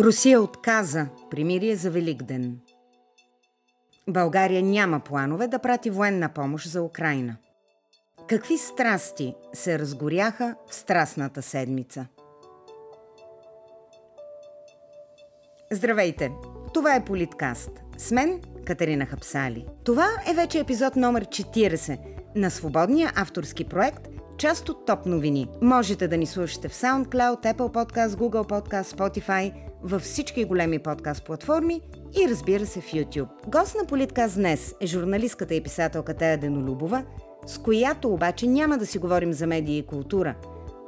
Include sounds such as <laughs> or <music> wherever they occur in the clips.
Русия отказа примирие за Великден. България няма планове да прати военна помощ за Украина. Какви страсти се разгоряха в Страстната седмица? Здравейте! Това е Политкаст. С мен Катерина Хапсали. Това е вече епизод номер 40 на свободния авторски проект част от ТОП новини. Можете да ни слушате в SoundCloud, Apple Podcast, Google Podcast, Spotify – във всички големи подкаст платформи и разбира се в YouTube. Гост на Политказ днес е журналистката и писателка Тея Денолюбова, с която обаче няма да си говорим за медии и култура,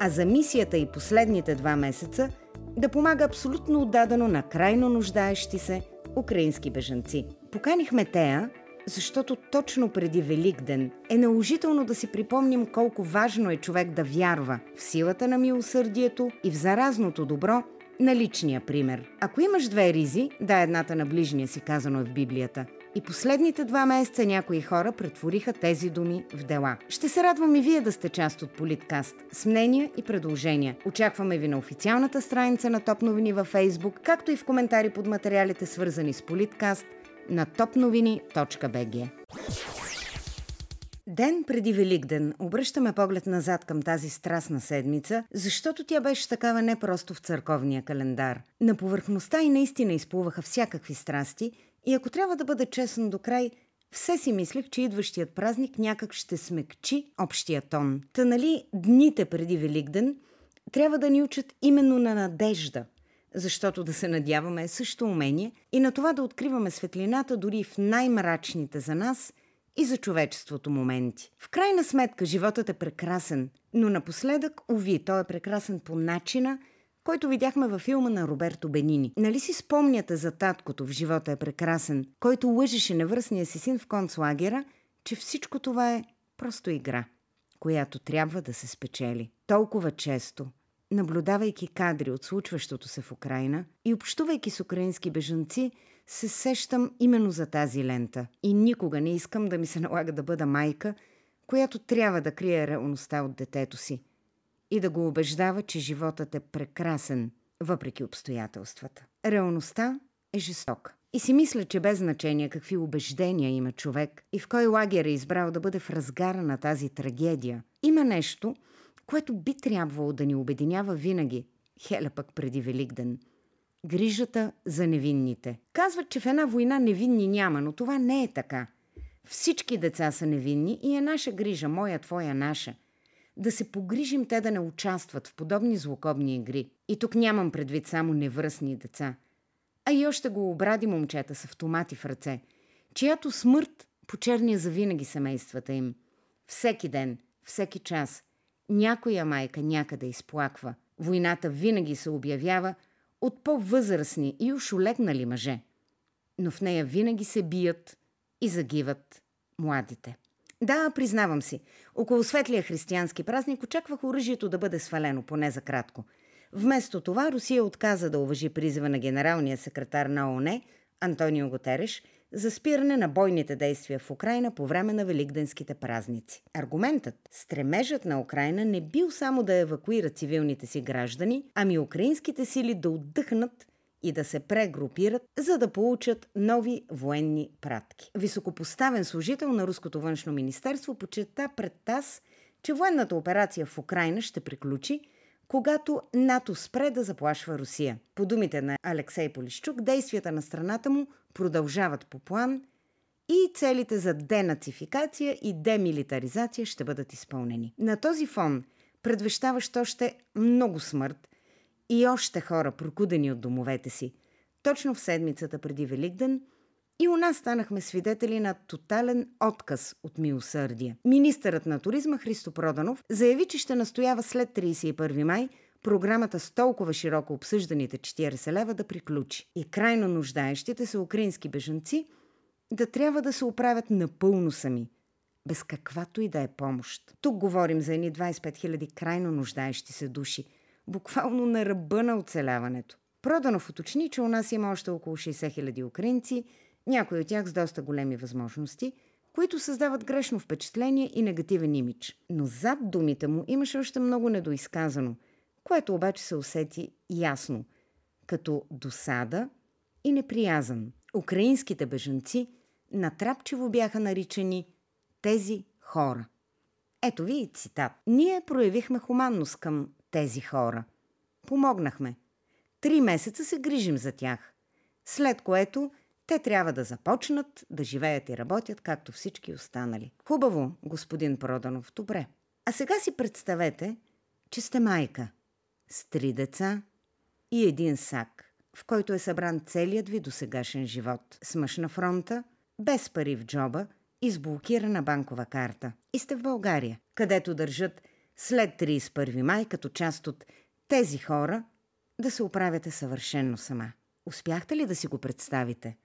а за мисията и последните два месеца да помага абсолютно отдадено на крайно нуждаещи се украински бежанци. Поканихме Тея, защото точно преди Великден е наложително да си припомним колко важно е човек да вярва в силата на милосърдието и в заразното добро – на личния пример. Ако имаш две ризи, да едната на ближния си казано е в Библията. И последните два месеца някои хора претвориха тези думи в дела. Ще се радвам и вие да сте част от Политкаст с мнения и предложения. Очакваме ви на официалната страница на Топ новини във Facebook, както и в коментари под материалите свързани с Политкаст на topnovini.bg. Ден преди Великден обръщаме поглед назад към тази страстна седмица, защото тя беше такава не просто в църковния календар. На повърхността и наистина изплуваха всякакви страсти и ако трябва да бъда честен до край, все си мислех, че идващият празник някак ще смекчи общия тон. Та нали дните преди Великден трябва да ни учат именно на надежда, защото да се надяваме е също умение и на това да откриваме светлината дори в най-мрачните за нас – и за човечеството моменти. В крайна сметка животът е прекрасен, но напоследък, уви, той е прекрасен по начина, който видяхме във филма на Роберто Бенини. Нали си спомняте за таткото в живота е прекрасен, който лъжеше невръстния си син в концлагера, че всичко това е просто игра, която трябва да се спечели. Толкова често, наблюдавайки кадри от случващото се в Украина и общувайки с украински бежанци, се сещам именно за тази лента. И никога не искам да ми се налага да бъда майка, която трябва да крие реалността от детето си и да го убеждава, че животът е прекрасен, въпреки обстоятелствата. Реалността е жестока. И си мисля, че без значение какви убеждения има човек и в кой лагер е избрал да бъде в разгара на тази трагедия, има нещо, което би трябвало да ни обединява винаги, хеля пък преди Великден – грижата за невинните. Казват, че в една война невинни няма, но това не е така. Всички деца са невинни и е наша грижа, моя, твоя, наша. Да се погрижим те да не участват в подобни злокобни игри. И тук нямам предвид само невръстни деца. А и още го обради момчета с автомати в ръце, чиято смърт почерния завинаги семействата им. Всеки ден, всеки час, някоя майка някъде изплаква. Войната винаги се обявява – от по-възрастни и уж олегнали мъже. Но в нея винаги се бият и загиват младите. Да, признавам си, около светлия християнски празник очаквах оръжието да бъде свалено, поне за кратко. Вместо това Русия отказа да уважи призива на генералния секретар на ООН Антонио Готереш – за спиране на бойните действия в Украина по време на великденските празници. Аргументът стремежът на Украина не бил само да евакуира цивилните си граждани, ами украинските сили да отдъхнат и да се прегрупират, за да получат нови военни пратки. Високопоставен служител на Руското външно министерство почета пред ТАС, че военната операция в Украина ще приключи, когато НАТО спре да заплашва Русия. По думите на Алексей Полищук, действията на страната му продължават по план и целите за денацификация и демилитаризация ще бъдат изпълнени. На този фон, предвещаващ още много смърт и още хора прокудени от домовете си, точно в седмицата преди Великден – и у нас станахме свидетели на тотален отказ от милосърдие. Министърът на туризма Христо Проданов заяви, че ще настоява след 31 май програмата с толкова широко обсъжданите 40 лева да приключи и крайно нуждаещите се украински бежанци да трябва да се оправят напълно сами, без каквато и да е помощ. Тук говорим за едни 25 000 крайно нуждаещи се души, буквално на ръба на оцеляването. Проданов уточни, че у нас има още около 60 000 украинци – някои от тях с доста големи възможности, които създават грешно впечатление и негативен имидж. Но зад думите му имаше още много недоизказано, което обаче се усети ясно. като досада и неприязан. Украинските бежанци натрапчиво бяха наричани тези хора. Ето ви и цитат. Ние проявихме хуманност към тези хора. Помогнахме. Три месеца се грижим за тях. След което те трябва да започнат да живеят и работят, както всички останали. Хубаво, господин Проданов, добре. А сега си представете, че сте майка с три деца и един сак, в който е събран целият ви досегашен живот. С мъж на фронта, без пари в джоба и с блокирана банкова карта. И сте в България, където държат след 31 май като част от тези хора да се оправяте съвършенно сама. Успяхте ли да си го представите?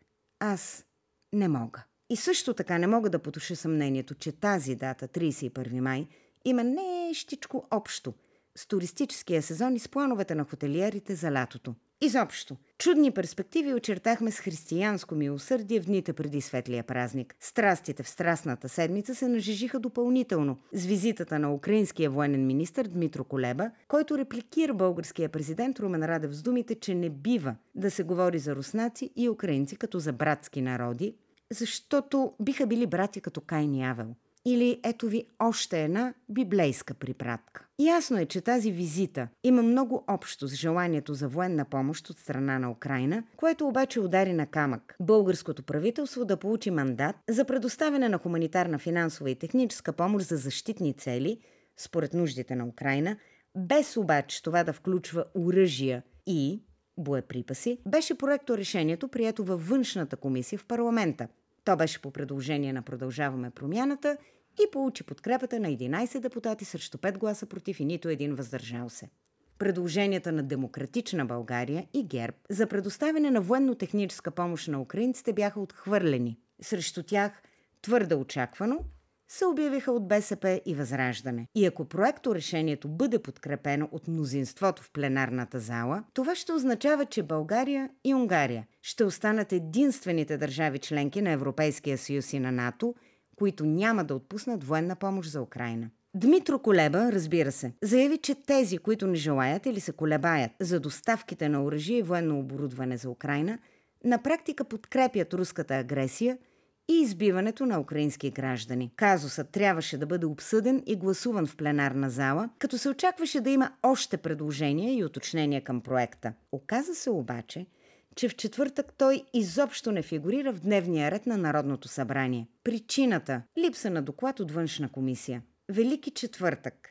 Аз не мога. И също така не мога да потуша съмнението, че тази дата, 31 май, има нещичко общо с туристическия сезон и с плановете на хотелиерите за лятото. Изобщо, чудни перспективи очертахме с християнско милосърдие в дните преди светлия празник. Страстите в Страстната седмица се нажежиха допълнително с визитата на украинския военен министр Дмитро Колеба, който репликира българския президент Румен Радев с думите, че не бива да се говори за руснаци и украинци като за братски народи, защото биха били братя като Кайн и Авел. Или ето ви още една библейска припратка. Ясно е, че тази визита има много общо с желанието за военна помощ от страна на Украина, което обаче удари на камък. Българското правителство да получи мандат за предоставяне на хуманитарна финансова и техническа помощ за защитни цели, според нуждите на Украина, без обаче това да включва оръжия и боеприпаси, беше проекто решението, прието във външната комисия в парламента. То беше по предложение на Продължаваме промяната и получи подкрепата на 11 депутати срещу 5 гласа против и нито един въздържал се. Предложенията на Демократична България и ГЕРБ за предоставяне на военно-техническа помощ на украинците бяха отхвърлени. Срещу тях, твърде очаквано, се обявиха от БСП и Възраждане. И ако проекто решението бъде подкрепено от мнозинството в пленарната зала, това ще означава, че България и Унгария ще останат единствените държави членки на Европейския съюз и на НАТО, които няма да отпуснат военна помощ за Украина. Дмитро Колеба, разбира се, заяви, че тези, които не желаят или се колебаят за доставките на оръжие и военно оборудване за Украина, на практика подкрепят руската агресия и избиването на украински граждани. Казусът трябваше да бъде обсъден и гласуван в пленарна зала, като се очакваше да има още предложения и уточнения към проекта. Оказа се обаче, че в четвъртък той изобщо не фигурира в дневния ред на Народното събрание. Причината – липса на доклад от външна комисия. Велики четвъртък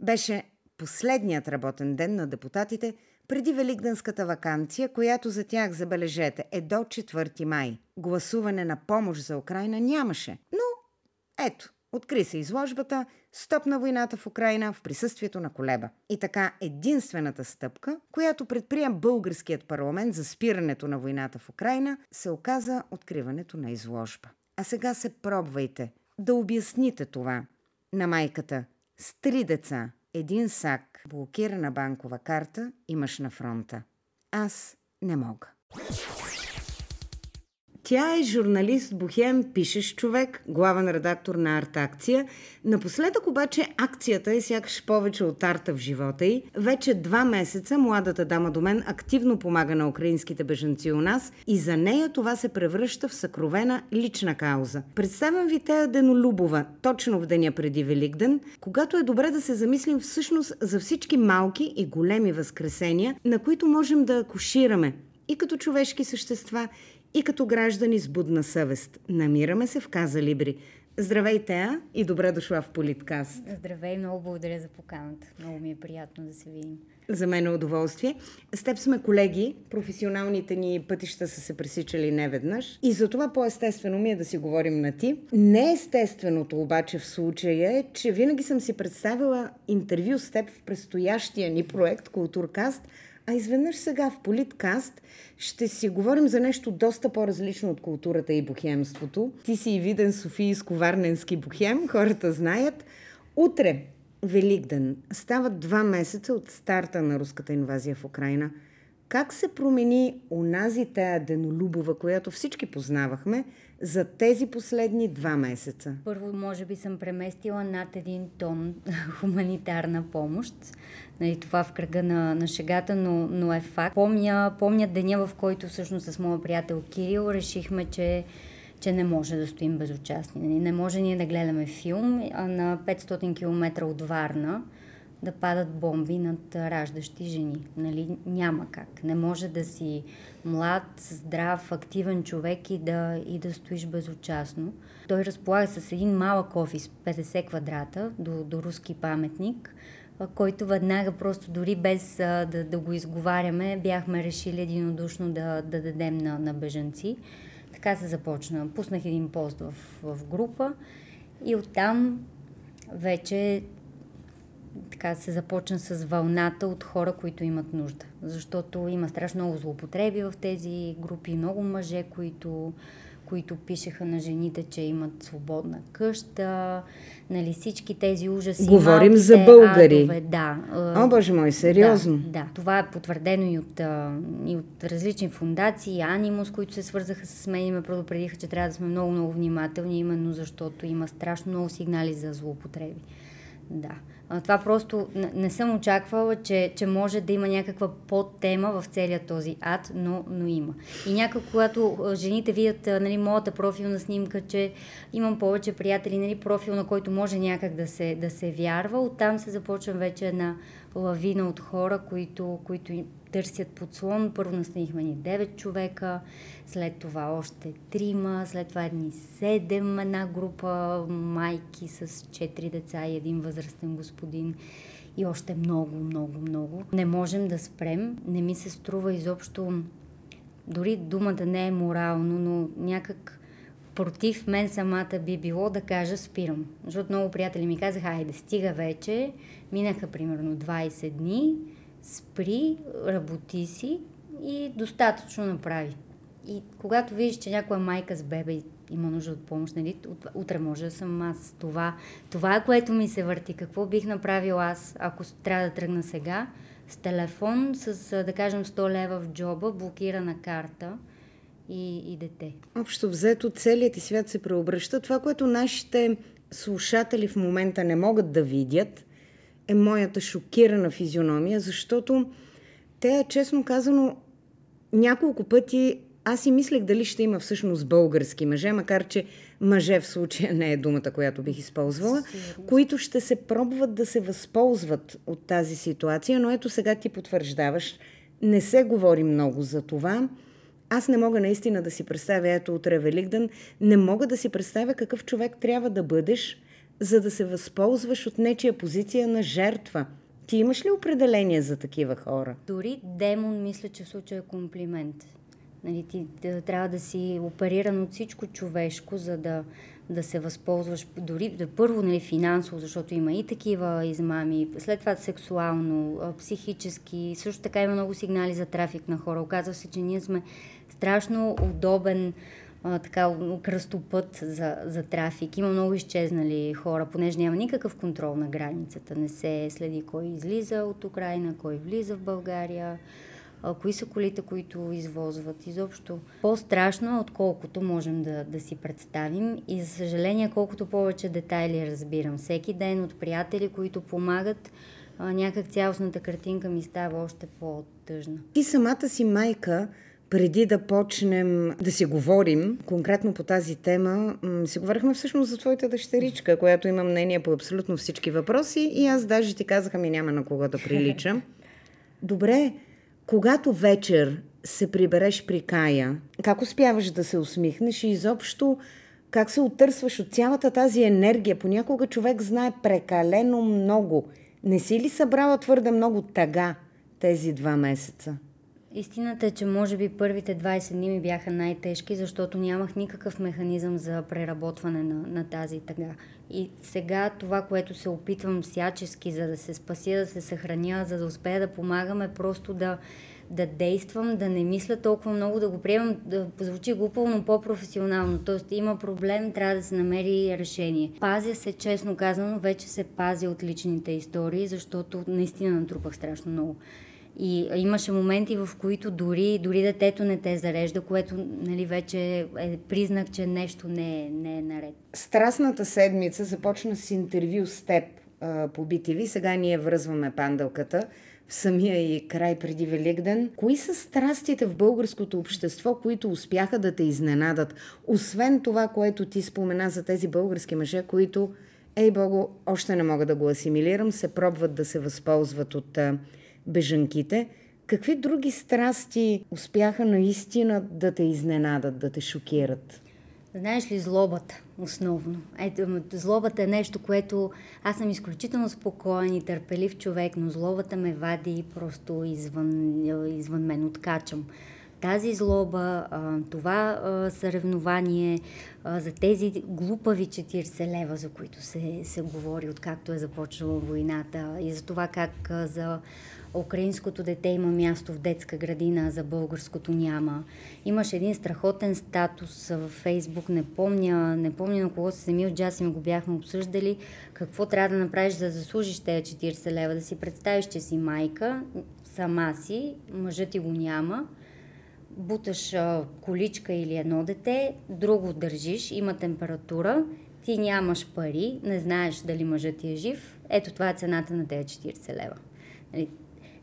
беше последният работен ден на депутатите преди Великденската вакансия, която за тях, забележете, е до 4 май. Гласуване на помощ за Украина нямаше. Но ето, Откри се изложбата «Стоп на войната в Украина» в присъствието на Колеба. И така единствената стъпка, която предприя българският парламент за спирането на войната в Украина, се оказа откриването на изложба. А сега се пробвайте да обясните това на майката с три деца, един сак, блокирана банкова карта и мъж на фронта. Аз не мога. Тя е журналист, бухем, пишеш човек, главен редактор на арт акция. Напоследък обаче акцията е сякаш повече от арта в живота й. Вече два месеца младата дама до мен активно помага на украинските бежанци у нас и за нея това се превръща в съкровена лична кауза. Представям ви Тея Денолюбова, точно в деня преди Великден, когато е добре да се замислим всъщност за всички малки и големи възкресения, на които можем да акушираме и като човешки същества, и като граждани с будна съвест. Намираме се в Каза Либри. Здравей, Теа, и добре дошла в Политкаст. Здравей, много благодаря за поканата. Много ми е приятно да се видим. За мен е удоволствие. С теб сме колеги, професионалните ни пътища са се пресичали неведнъж и затова по-естествено ми е да си говорим на ти. Неестественото обаче в случая е, че винаги съм си представила интервю с теб в предстоящия ни проект Културкаст – а изведнъж сега в Политкаст ще си говорим за нещо доста по-различно от културата и бухемството. Ти си и виден софийско-варненски бухем, хората знаят. Утре, Великден, стават два месеца от старта на руската инвазия в Украина. Как се промени онази тая Денолюбова, която всички познавахме, за тези последни два месеца? Първо, може би съм преместила над един тон <laughs> хуманитарна помощ. Нали, това в кръга на, на шегата, но, но е факт. Помня, помня деня, в който всъщност с моя приятел Кирил решихме, че че не може да стоим безучастни. Нали? Не може ние да гледаме филм на 500 км от Варна да падат бомби над раждащи жени. Нали? Няма как. Не може да си млад, здрав, активен човек и да, и да стоиш безучастно. Той разполага с един малък офис, 50 квадрата, до, до руски паметник, който веднага просто дори без а, да, да го изговаряме, бяхме решили единодушно да, да дадем на, на бежанци. Така се започна. Пуснах един пост в, в група и оттам вече така се започна с вълната от хора, които имат нужда. Защото има страшно много злоупотреби в тези групи, много мъже, които, които пишеха на жените, че имат свободна къща, нали всички тези ужаси. Говорим за българи. Адове, да. О, боже мой, сериозно. Да, да, това е потвърдено и от, и от различни фундации, Анимус, които се свързаха с мен и ме предупредиха, че трябва да сме много, много внимателни, именно защото има страшно много сигнали за злоупотреби. Да. Това просто не съм очаквала, че, че може да има някаква подтема в целия този ад, но, но има. И някак, когато жените видят нали, моята профилна снимка, че имам повече приятели, нали, профил, на който може някак да се, да се вярва, оттам се започва вече една лавина от хора, които, които търсят подслон. Първо настанихме ни 9 човека, след това още трима, след това едни 7, една група майки с 4 деца и един възрастен господин и още много, много, много. Не можем да спрем. Не ми се струва изобщо, дори думата не е морално, но някак против мен самата би било да кажа спирам. Защото много приятели ми казаха, айде, стига вече. Минаха примерно 20 дни, спри, работи си и достатъчно направи. И когато видиш, че някоя майка с бебе има нужда от помощ, нали, утре може да съм аз. Това, това е което ми се върти. Какво бих направил аз, ако трябва да тръгна сега, с телефон, с, да кажем, 100 лева в джоба, блокирана карта и, и дете. Общо взето, целият ти свят се преобръща. Това, което нашите слушатели в момента не могат да видят, е моята шокирана физиономия, защото те, честно казано, няколко пъти аз си мислех дали ще има всъщност български мъже, макар че мъже в случая не е думата, която бих използвала, които ще се пробват да се възползват от тази ситуация, но ето сега ти потвърждаваш, не се говори много за това. Аз не мога наистина да си представя, ето утре Великден, не мога да си представя какъв човек трябва да бъдеш, за да се възползваш от нечия позиция на жертва. Ти имаш ли определение за такива хора? Дори демон мисля, че в случая е комплимент. Нали, ти трябва да си опериран от всичко човешко, за да, да се възползваш дори да първо нали, финансово, защото има и такива измами, след това сексуално, психически, също така има много сигнали за трафик на хора. Оказва се, че ние сме страшно удобен така, кръстопът за, за трафик. Има много изчезнали хора, понеже няма никакъв контрол на границата. Не се следи кой излиза от Украина, кой влиза в България а, кои са колите, които извозват. Изобщо по-страшно, отколкото можем да, да си представим. И за съжаление, колкото повече детайли разбирам всеки ден от приятели, които помагат, а, някак цялостната картинка ми става още по-тъжна. Ти самата си майка, преди да почнем да си говорим конкретно по тази тема, си говорихме всъщност за твоята дъщеричка, която има мнение по абсолютно всички въпроси и аз даже ти казаха ми няма на кого да приличам. <laughs> Добре, когато вечер се прибереш при Кая, как успяваш да се усмихнеш и изобщо как се отърсваш от цялата тази енергия? Понякога човек знае прекалено много. Не си ли събрала твърде много тъга тези два месеца? Истината е, че може би първите 20 дни ми бяха най-тежки, защото нямах никакъв механизъм за преработване на, на тази тъга. И сега това, което се опитвам всячески, за да се спася, да се съхраня, за да успея да помагам, е просто да, да действам, да не мисля толкова много, да го приемам, да звучи глупаво, но по-професионално. Тоест има проблем, трябва да се намери решение. Пазя се, честно казано, вече се пазя от личните истории, защото наистина натрупах страшно много. И имаше моменти, в които дори, дори детето не те зарежда, което нали, вече е признак, че нещо не е, не е наред. Страстната седмица започна с интервю с теб а, по BTV. Сега ние връзваме пандълката в самия и край преди Великден. Кои са страстите в българското общество, които успяха да те изненадат? Освен това, което ти спомена за тези български мъже, които, ей богу, още не мога да го асимилирам, се пробват да се възползват от бежанките. Какви други страсти успяха наистина да те изненадат, да те шокират? Знаеш ли злобата, основно? Ето, злобата е нещо, което аз съм изключително спокоен и търпелив човек, но злобата ме вади просто извън, извън мен, откачам. Тази злоба, това съревнование за тези глупави 40 лева, за които се, се говори, откакто е започнала войната и за това как за украинското дете има място в детска градина, за българското няма. Имаш един страхотен статус във Фейсбук, не помня, не помня на кого се Емил Джасим го бяхме обсъждали, какво трябва да направиш за да заслужиш тези 40 лева, да си представиш, че си майка, сама си, мъжът ти го няма, буташ а, количка или едно дете, друго държиш, има температура, ти нямаш пари, не знаеш дали мъжът ти е жив, ето това е цената на тези 40 лева. Нали,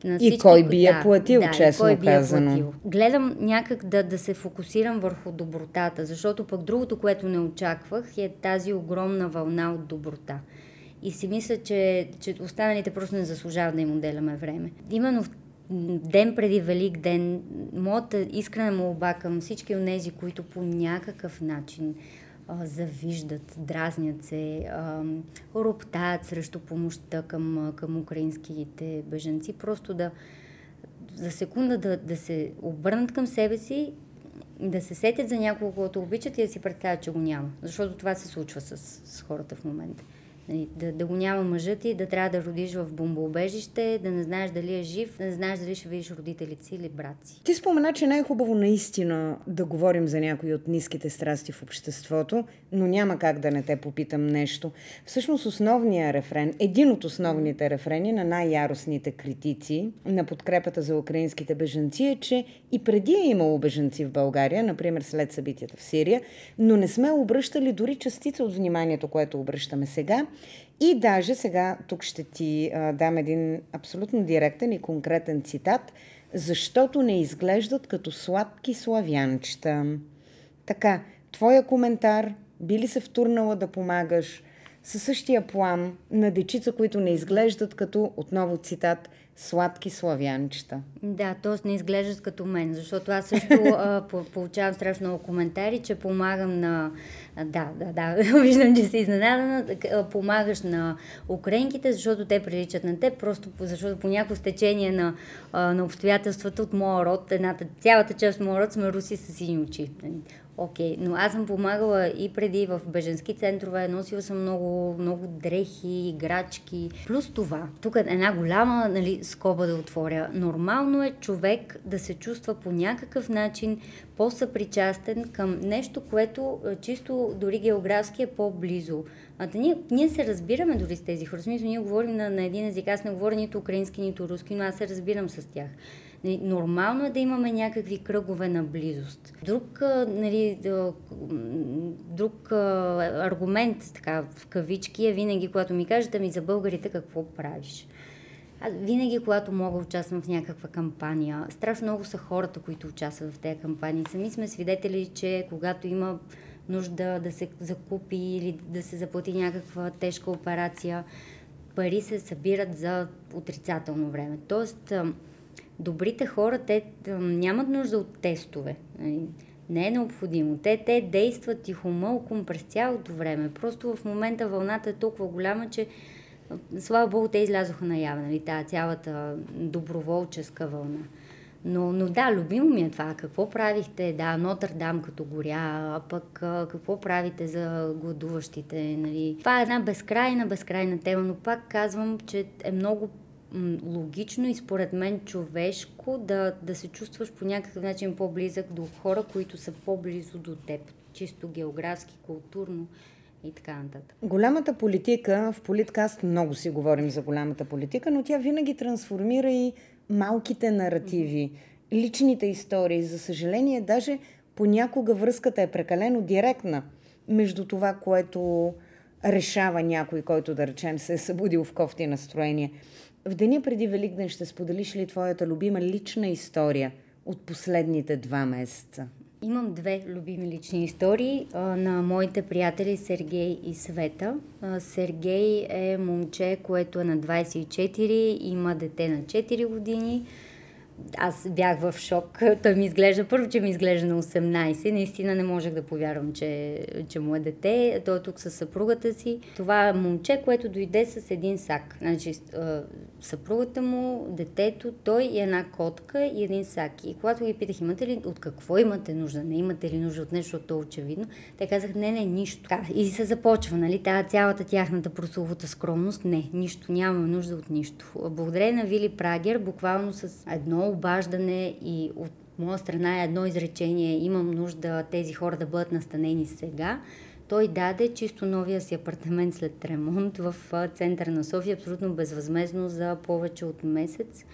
на и кой би я платил, да, честно кой би казано. платил. Гледам някак да, да се фокусирам върху добротата, защото пък другото, което не очаквах е тази огромна вълна от доброта. И си мисля, че, че останалите просто не заслужават да им отделяме време. Именно в ден преди Велик ден, моята искрена молба към всички от тези, които по някакъв начин завиждат, дразнят се, роптаят срещу помощта към, към украинските беженци, просто да за секунда да, да се обърнат към себе си, да се сетят за някого, който обичат и да си представят, че го няма. Защото това се случва с, с хората в момента. Нали, да, да го няма мъжът ти, да трябва да родиш в бомбоубежище, да не знаеш дали е жив, да не знаеш дали ще видиш родителите си или брат си. Ти спомена, че не е хубаво наистина да говорим за някои от ниските страсти в обществото, но няма как да не те попитам нещо. Всъщност основният рефрен, един от основните рефрени на най-яростните критици на подкрепата за украинските бежанци е, че и преди е имало бежанци в България, например след събитията в Сирия, но не сме обръщали дори частица от вниманието, което обръщаме сега и даже сега тук ще ти а, дам един абсолютно директен и конкретен цитат, защото не изглеждат като сладки славянчета. Така, твоя коментар, би ли се втурнала да помагаш със същия план на дечица, които не изглеждат като, отново цитат, сладки славянчета. Да, т.е. не изглеждат като мен, защото аз също <laughs> а, получавам страшно много коментари, че помагам на... Да, да, да, <laughs> виждам, че си изненадана. Помагаш на украинките, защото те приличат на теб, просто защото по някакво стечение на, на обстоятелствата от моя род, едната, цялата част от моя род сме руси с сини очи. Окей, okay. но аз съм помагала и преди в беженски центрове, носила съм много, много дрехи, играчки. Плюс това, тук е една голяма нали, скоба да отворя. Нормално е човек да се чувства по някакъв начин по-съпричастен към нещо, което чисто дори географски е по-близо. А да ние, ние се разбираме дори с тези хора. Смисъл, ние говорим на, на един език. Аз не говоря нито украински, нито руски, но аз се разбирам с тях. Нали, нормално е да имаме някакви кръгове на близост. Друг, нали, друг аргумент, така, в кавички, е винаги, когато ми кажете ми за българите какво правиш. Аз винаги, когато мога участвам в някаква кампания, страшно много са хората, които участват в тези кампании. Сами сме свидетели, че когато има нужда да се закупи или да се заплати някаква тежка операция, пари се събират за отрицателно време. Тоест, добрите хора, те нямат нужда от тестове. Нали? Не е необходимо. Те, те действат тихомълком през цялото време. Просто в момента вълната е толкова голяма, че слава Богу, те излязоха наяве, нали, тази цялата доброволческа вълна. Но, но да, любимо ми е това. Какво правихте? Да, Нотър Дам като горя, а пък какво правите за гладуващите? Нали? Това е една безкрайна, безкрайна тема, но пак казвам, че е много логично и според мен човешко да, да се чувстваш по някакъв начин по-близък до хора, които са по-близо до теб, чисто географски, културно и така нататък. Голямата политика, в Политкаст много си говорим за голямата политика, но тя винаги трансформира и малките наративи, личните истории. За съжаление, даже понякога връзката е прекалено директна между това, което решава някой, който да речем се е събудил в кофти настроение. В деня преди Великден ще споделиш ли твоята любима лична история от последните два месеца? Имам две любими лични истории а, на моите приятели Сергей и Света. А, Сергей е момче, което е на 24, има дете на 4 години аз бях в шок. <laughs> Той ми изглежда, първо, че ми изглежда на 18. Наистина не можех да повярвам, че, че му е дете. Той е тук с съпругата си. Това момче, което дойде с един сак. Значи, съпругата му, детето, той и една котка и един сак. И когато ги питах, имате ли, от какво имате нужда? Не имате ли нужда от нещо, е очевидно? Те казах, не, не, нищо. И се започва, нали, тази цялата тяхната прословута скромност. Не, нищо, нямаме нужда от нищо. Благодарение на Вили Прагер, буквално с едно обаждане и от моя страна е едно изречение, имам нужда тези хора да бъдат настанени сега, той даде чисто новия си апартамент след ремонт в центъра на София, абсолютно безвъзмезно за повече от месец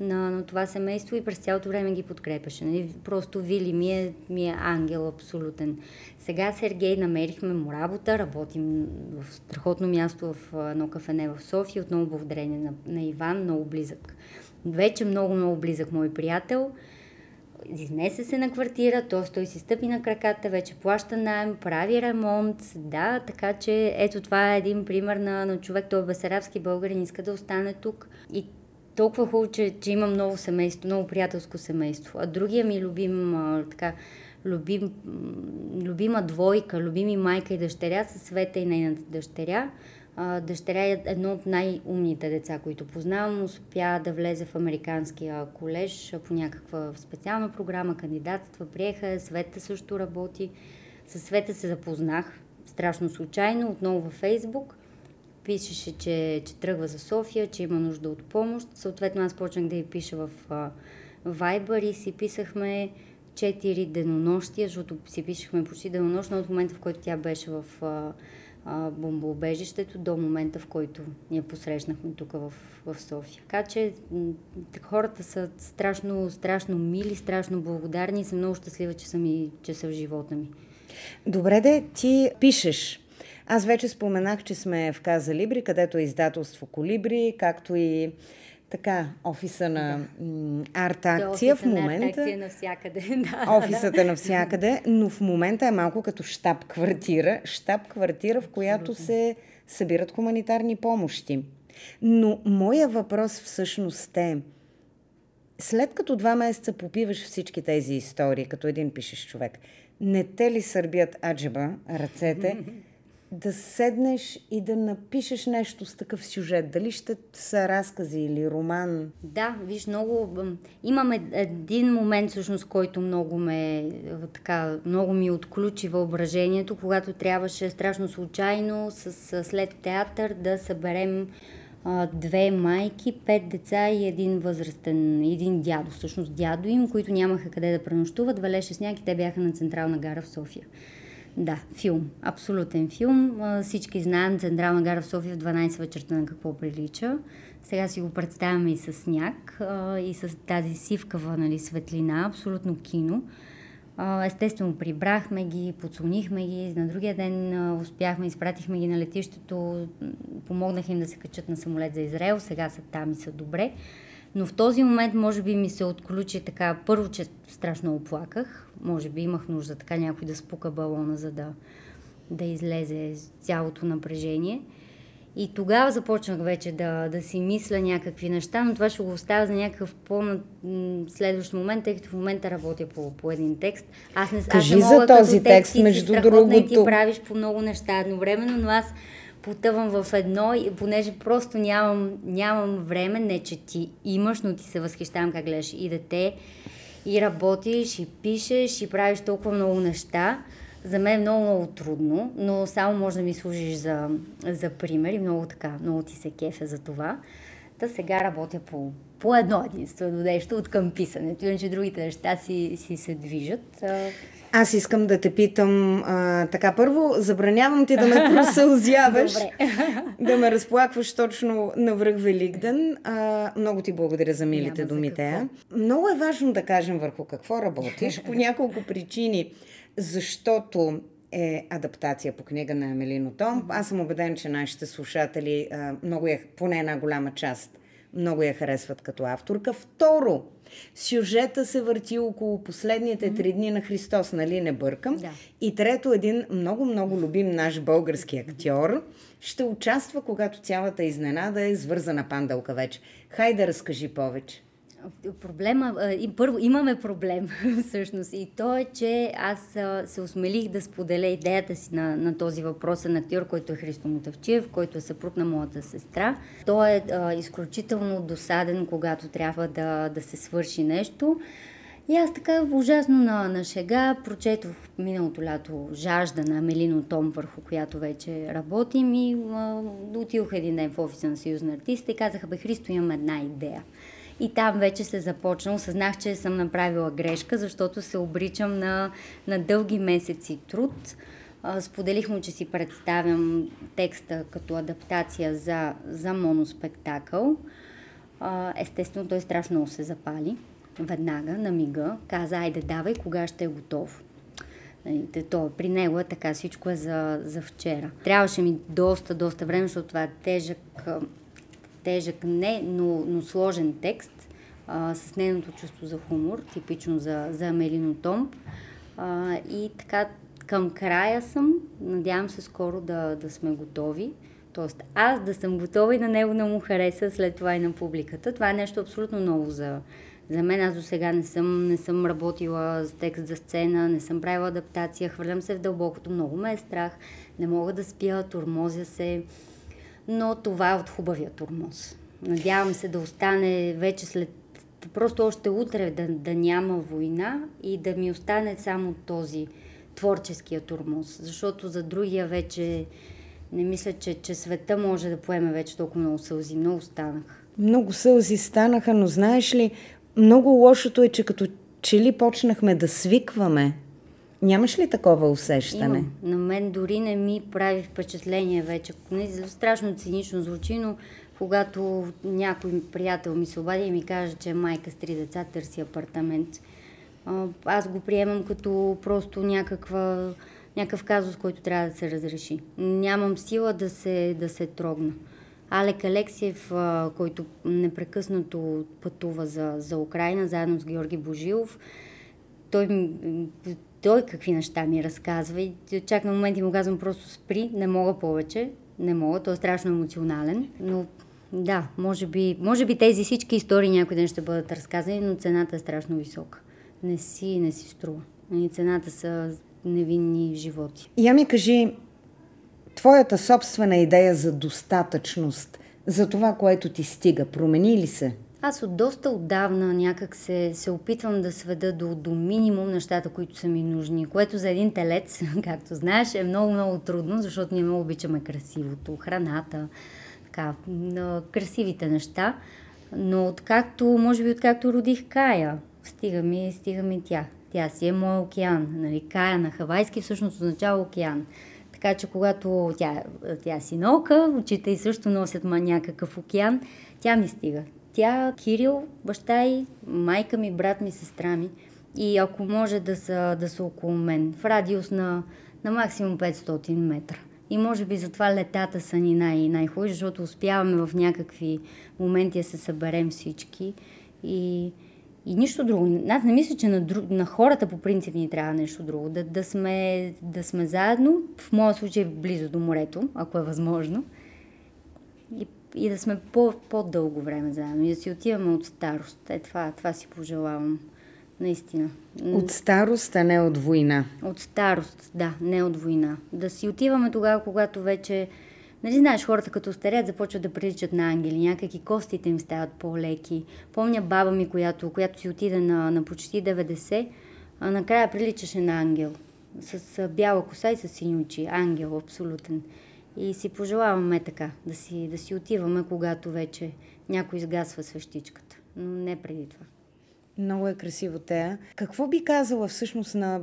на, на това семейство и през цялото време ги подкрепяше. Нали? Просто Вили ми е, ми е ангел абсолютен. Сега Сергей намерихме му работа, работим в страхотно място в едно кафене в София, отново благодарение на, на Иван, много близък вече много, много близък мой приятел. Изнесе се на квартира, т.е. той си стъпи на краката, вече плаща найем, прави ремонт, да, така че ето това е един пример на, на човек, той е бесарабски българин, иска да остане тук и толкова хубаво, че, че има много семейство, много приятелско семейство. А другия ми любим, а, така, любим, любима двойка, любими майка и дъщеря са Света и нейната дъщеря дъщеря е едно от най-умните деца, които познавам. Успя да влезе в американския колеж по някаква специална програма, кандидатства, приеха, Света също работи. Със Света се запознах страшно случайно, отново във Фейсбук. Пишеше, че, че тръгва за София, че има нужда от помощ. Съответно аз почнах да й пиша в Viber и си писахме четири денонощия, защото си пишехме почти денонощно от момента, в който тя беше в бомбоубежището до момента, в който ние посрещнахме тук в, в София. Така че хората са страшно, страшно мили, страшно благодарни и съм много щастлива, че са, ми, че са в живота ми. Добре де, ти пишеш. Аз вече споменах, че сме в Каза Либри, където е издателство Колибри, както и така, офиса на да. арт акция в момента. Арт акция навсякъде. <laughs> да, Офисът да. е навсякъде, но в момента е малко като штаб квартира. Штаб квартира, в която Абсолютно. се събират хуманитарни помощи. Но моя въпрос всъщност е, след като два месеца попиваш всички тези истории, като един пишеш човек, не те ли сърбят аджеба ръцете <laughs> да седнеш и да напишеш нещо с такъв сюжет? Дали ще са разкази или роман? Да, виж, много... Имаме един момент, всъщност, който много ме... Така, много ми отключи въображението, когато трябваше страшно случайно с, след театър да съберем две майки, пет деца и един възрастен, един дядо, всъщност дядо им, които нямаха къде да пренощуват. Валеше сняг и те бяха на Централна гара в София. Да, филм. Абсолютен филм. Всички знаем Централна гара в София в 12 вечерта на какво прилича. Сега си го представяме и с сняг и с тази сивкава нали, светлина. Абсолютно кино. Естествено, прибрахме ги, подсунихме ги. На другия ден успяхме, изпратихме ги на летището, помогнах им да се качат на самолет за Израел. Сега са там и са добре. Но в този момент, може би, ми се отключи така, първо, че страшно оплаках, може би имах нужда така някой да спука балона, за да, да излезе цялото напрежение. И тогава започнах вече да, да си мисля някакви неща, но това ще го оставя за някакъв по-следващ момент, тъй като в момента работя по, по един текст. Аз не, Кажи аз не мога за този текст, между другото. И ти правиш по много неща едновременно, но аз потъвам в едно, понеже просто нямам, нямам време, не че ти имаш, но ти се възхищавам как гледаш и дете, и работиш, и пишеш, и правиш толкова много неща. За мен е много, много трудно, но само може да ми служиш за, за пример и много така, много ти се кефе за това. Та сега работя по, по едно единствено нещо от към писането, иначе другите неща си, си се движат. Аз искам да те питам а, така. Първо, забранявам ти да ме <laughs> просълзяваш, да ме разплакваш точно на връх Великден. А, много ти благодаря за милите Няма думи, Тея. Много е важно да кажем върху какво работиш по няколко причини. Защото е адаптация по книга на Емелино Том. Аз съм убеден, че нашите слушатели а, много е, поне една голяма част, много я харесват като авторка. Второ, Сюжета се върти около последните три дни на Христос, нали не бъркам. Да. И трето, един много-много любим наш български актьор ще участва, когато цялата изненада е свързана пандалка вече. Хайде, разкажи повече. Проблема, първо имаме проблем <laughs> всъщност и то е, че аз се осмелих да споделя идеята си на, на този въпросен актьор, който е Христо Мотавчиев, който е съпруг на моята сестра. Той е а, изключително досаден, когато трябва да, да се свърши нещо. И аз така ужасно на, на шега прочетох миналото лято жажда на Мелино Том, върху която вече работим и а, отидох един ден в офиса на Съюз на артиста и казаха, бе Христо, имам една идея. И там вече се започна. Осъзнах, че съм направила грешка, защото се обричам на, на дълги месеци труд. Споделих му, че си представям текста като адаптация за, за моноспектакъл. Естествено, той страшно се запали. Веднага, на мига, каза, айде давай, кога ще е готов. Нали, то, при него е така, всичко е за, за вчера. Трябваше ми доста, доста време, защото това е тежък тежък, не, но, но сложен текст а, с нейното чувство за хумор, типично за, за Амелино Том. А, и така към края съм, надявам се скоро да, да сме готови. Тоест аз да съм готова и на него да му хареса след това и на публиката. Това е нещо абсолютно ново за, за мен. Аз до сега не съм, не съм работила с текст за сцена, не съм правила адаптация, хвърлям се в дълбокото, много ме е страх, не мога да спя, турмозя се но това е от хубавия турмоз. Надявам се да остане вече след просто още утре да, да няма война и да ми остане само този творческия турмоз, защото за другия вече не мисля, че, че света може да поеме вече толкова много сълзи. Много станаха. Много сълзи станаха, но знаеш ли, много лошото е, че като че ли почнахме да свикваме Нямаш ли такова усещане? Имам. На мен дори не ми прави впечатление вече. Не, страшно цинично звучи, но когато някой приятел ми се обади и ми каже, че майка с три деца търси апартамент, аз го приемам като просто някаква, някакъв казус, който трябва да се разреши. Нямам сила да се, да се трогна. Алек Алексиев, който непрекъснато пътува за, за Украина, заедно с Георги Божилов, той той какви неща ми разказва и чак на моменти му казвам просто спри, не мога повече, не мога, той е страшно емоционален, но да, може би, може би тези всички истории някой ден ще бъдат разказани, но цената е страшно висока. Не си, не си струва. И нали, цената са невинни животи. Я ми кажи, твоята собствена идея за достатъчност, за това, което ти стига, промени ли се? Аз от доста отдавна някак се, се опитвам да сведа до, до минимум нещата, които са ми нужни, което за един телец, <laughs> както знаеш, е много-много трудно, защото ние много обичаме красивото, храната, така, красивите неща. Но откакто, може би откакто родих Кая, стига ми, стига ми тя. Тя си е мой океан. Нали? Кая на хавайски всъщност означава океан. Така че когато тя, тя си наука, очите и също носят ма някакъв океан, тя ми стига. Тя, Кирил, баща и майка ми, брат ми, сестра ми и ако може да са, да са около мен, в радиус на, на максимум 500 метра. И може би затова летата са ни най- най-хубави, защото успяваме в някакви моменти да се съберем всички и, и нищо друго. Аз не мисля, че на, друг, на хората по принцип ни трябва нещо друго. Да, да, сме, да сме заедно, в моя случай близо до морето, ако е възможно. И и да сме по, по-дълго време заедно и да си отиваме от старост. Е, това, това си пожелавам. Наистина. От старост, а не от война. От старост, да, не от война. Да си отиваме тогава, когато вече... Нали знаеш, хората като старят започват да приличат на ангели, някакви костите им стават по-леки. Помня баба ми, която, която си отида на, на почти 90, а накрая приличаше на ангел. С бяла коса и с сини очи. Ангел, абсолютен. И си пожелаваме така, да си, да си отиваме, когато вече някой изгасва свещичката. но не преди това. Много е красиво тея. Какво би казала всъщност на,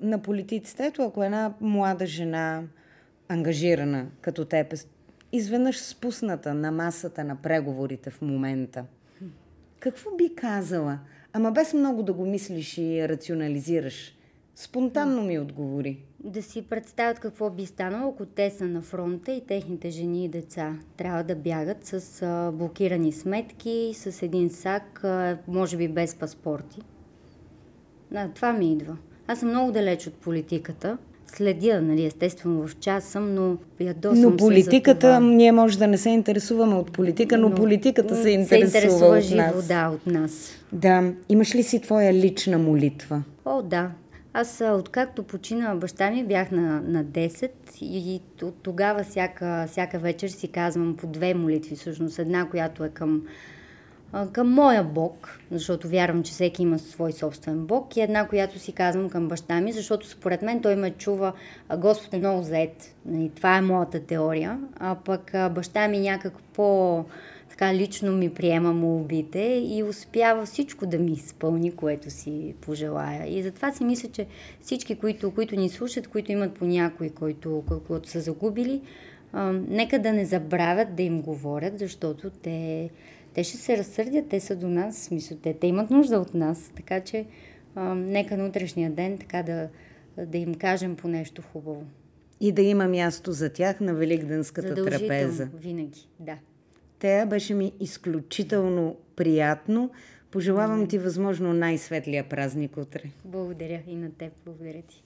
на политиците? Ето, ако една млада жена, ангажирана като теб, е изведнъж спусната на масата на преговорите в момента, какво би казала? Ама без много да го мислиш и рационализираш. Спонтанно ми отговори. Да си представят какво би станало, ако те са на фронта и техните жени и деца трябва да бягат с а, блокирани сметки, с един сак, а, може би без паспорти. Да, това ми идва. Аз съм много далеч от политиката. Следя, нали, естествено в час съм, но ядосвам Но политиката, ние може да не се интересуваме от политика, но, но политиката се интересува, се интересува от живо, нас. да, от нас. Да. Имаш ли си твоя лична молитва? О, да. Аз откакто почина баща ми бях на, на 10 и от тогава всяка, всяка вечер си казвам по две молитви, всъщност една, която е към, към моя Бог, защото вярвам, че всеки има свой собствен Бог и една, която си казвам към баща ми, защото според мен той ме чува, Господ е много заед. Нали, това е моята теория, а пък баща ми някак по така лично ми приема молбите и успява всичко да ми изпълни, което си пожелая. И затова си мисля, че всички, които, които ни слушат, които имат по някой, който, който са загубили, а, нека да не забравят да им говорят, защото те, те ще се разсърдят, те са до нас, в смисъл, те, те имат нужда от нас. Така че а, нека на утрешния ден така да, да им кажем по нещо хубаво. И да има място за тях на Великденската трапеза. винаги, да. Тея беше ми изключително приятно. Пожелавам ти възможно най-светлия празник утре. Благодаря и на теб. Благодаря ти.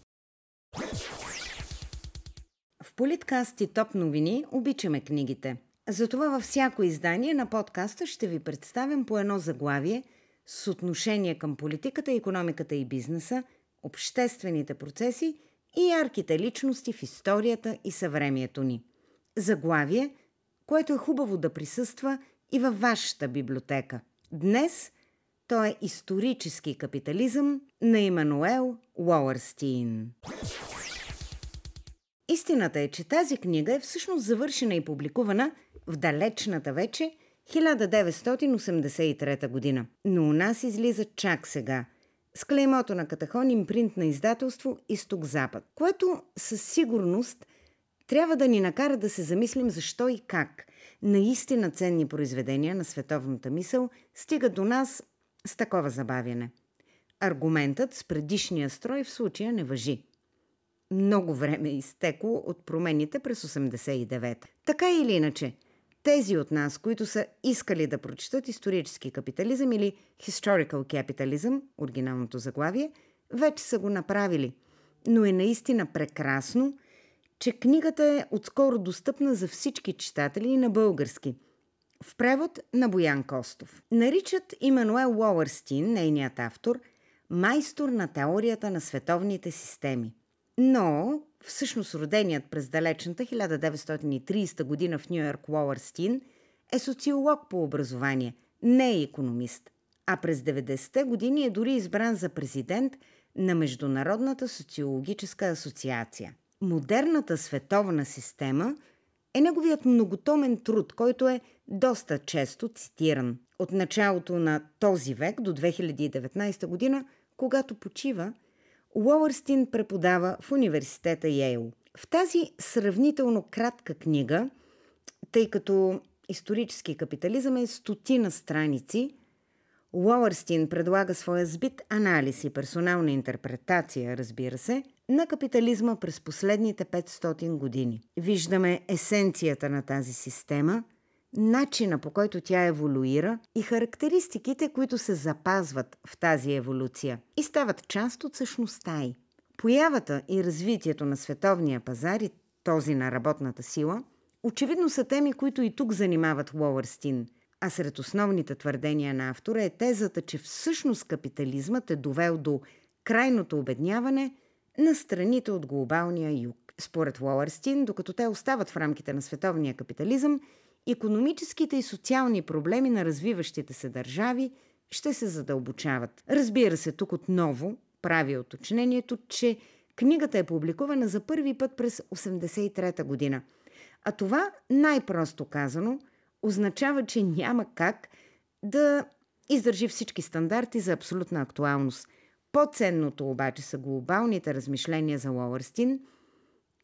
В Политкаст и Топ новини обичаме книгите. Затова във всяко издание на подкаста ще ви представям по едно заглавие с отношение към политиката, економиката и бизнеса, обществените процеси и ярките личности в историята и съвремието ни. Заглавие – което е хубаво да присъства и във вашата библиотека. Днес то е исторически капитализъм на Имануел Уолърстин. Истината е, че тази книга е всъщност завършена и публикувана в далечната вече 1983 година, но у нас излиза чак сега, с клеймото на Катахон импринт на издателство Изток-Запад, което със сигурност – трябва да ни накара да се замислим защо и как наистина ценни произведения на световната мисъл стигат до нас с такова забавяне. Аргументът с предишния строй в случая не въжи. Много време изтекло от промените през 89 Така или иначе, тези от нас, които са искали да прочитат исторически капитализъм или historical capitalism, оригиналното заглавие, вече са го направили. Но е наистина прекрасно – че книгата е отскоро достъпна за всички читатели на български. В превод на Боян Костов. Наричат Имануел Уолърстин, нейният автор, майстор на теорията на световните системи. Но, всъщност роденият през далечната 1930 година в Нью-Йорк Уолърстин е социолог по образование, не е економист. А през 90-те години е дори избран за президент на Международната социологическа асоциация – Модерната световна система е неговият многотомен труд, който е доста често цитиран. От началото на този век до 2019 година, когато почива, Уолърстин преподава в университета Йейл. В тази сравнително кратка книга, тъй като исторически капитализъм е стотина страници, Уолърстин предлага своя сбит анализ и персонална интерпретация, разбира се, на капитализма през последните 500 години. Виждаме есенцията на тази система, начина по който тя еволюира и характеристиките, които се запазват в тази еволюция и стават част от същността й. Появата и развитието на световния пазар и този на работната сила очевидно са теми, които и тук занимават Уолърстин – а сред основните твърдения на автора е тезата, че всъщност капитализмът е довел до крайното обедняване на страните от глобалния юг. Според Уолърстин, докато те остават в рамките на световния капитализъм, економическите и социални проблеми на развиващите се държави ще се задълбочават. Разбира се, тук отново прави уточнението, че книгата е публикувана за първи път през 1983 година. А това, най-просто казано, означава, че няма как да Издържи всички стандарти за абсолютна актуалност. По-ценното обаче са глобалните размишления за Лоурстин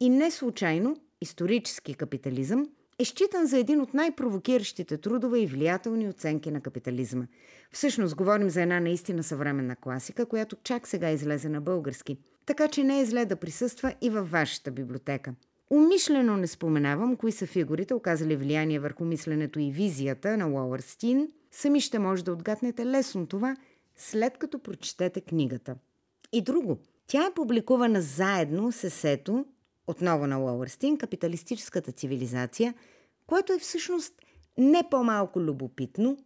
и не случайно исторически капитализъм е считан за един от най-провокиращите трудове и влиятелни оценки на капитализма. Всъщност говорим за една наистина съвременна класика, която чак сега излезе на български. Така че не е зле да присъства и във вашата библиотека. Умишлено не споменавам кои са фигурите, оказали влияние върху мисленето и визията на Уолърстин. Сами ще може да отгаднете лесно това, след като прочетете книгата. И друго. Тя е публикувана заедно с есето, отново на Уолърстин, капиталистическата цивилизация, което е всъщност не по-малко любопитно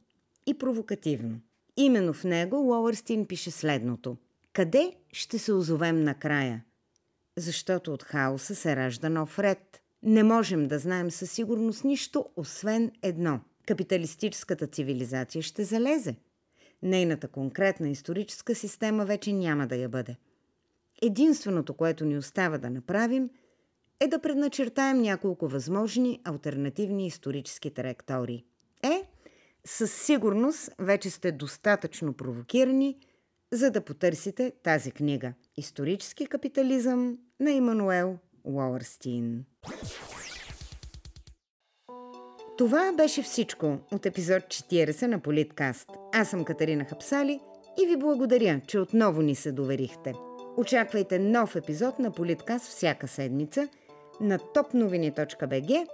и провокативно. Именно в него Уолърстин пише следното. Къде ще се озовем накрая – защото от хаоса се ражда нов ред. Не можем да знаем със сигурност нищо, освен едно. Капиталистическата цивилизация ще залезе. Нейната конкретна историческа система вече няма да я бъде. Единственото, което ни остава да направим, е да предначертаем няколко възможни альтернативни исторически траектории. Е, със сигурност вече сте достатъчно провокирани – за да потърсите тази книга Исторически капитализъм на Имануел Уолърстин. Това беше всичко от епизод 40 на Политкаст. Аз съм Катерина Хапсали и ви благодаря, че отново ни се доверихте. Очаквайте нов епизод на Политкаст всяка седмица на topnovini.bg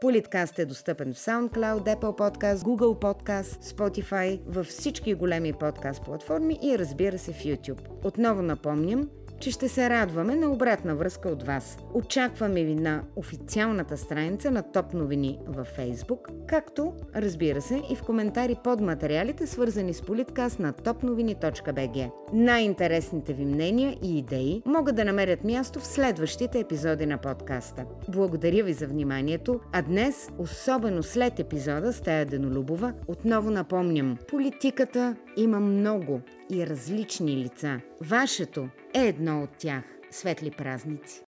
Политкаст е достъпен в SoundCloud, Apple Podcast, Google Podcast, Spotify, във всички големи подкаст платформи и разбира се в YouTube. Отново напомням, че ще се радваме на обратна връзка от вас. Очакваме ви на официалната страница на Топ новини във Facebook, както, разбира се, и в коментари под материалите, свързани с политкаст на topnovini.bg. Най-интересните ви мнения и идеи могат да намерят място в следващите епизоди на подкаста. Благодаря ви за вниманието, а днес, особено след епизода с Тая Денолюбова, отново напомням, политиката има много и различни лица. Вашето е едно от тях. Светли празници!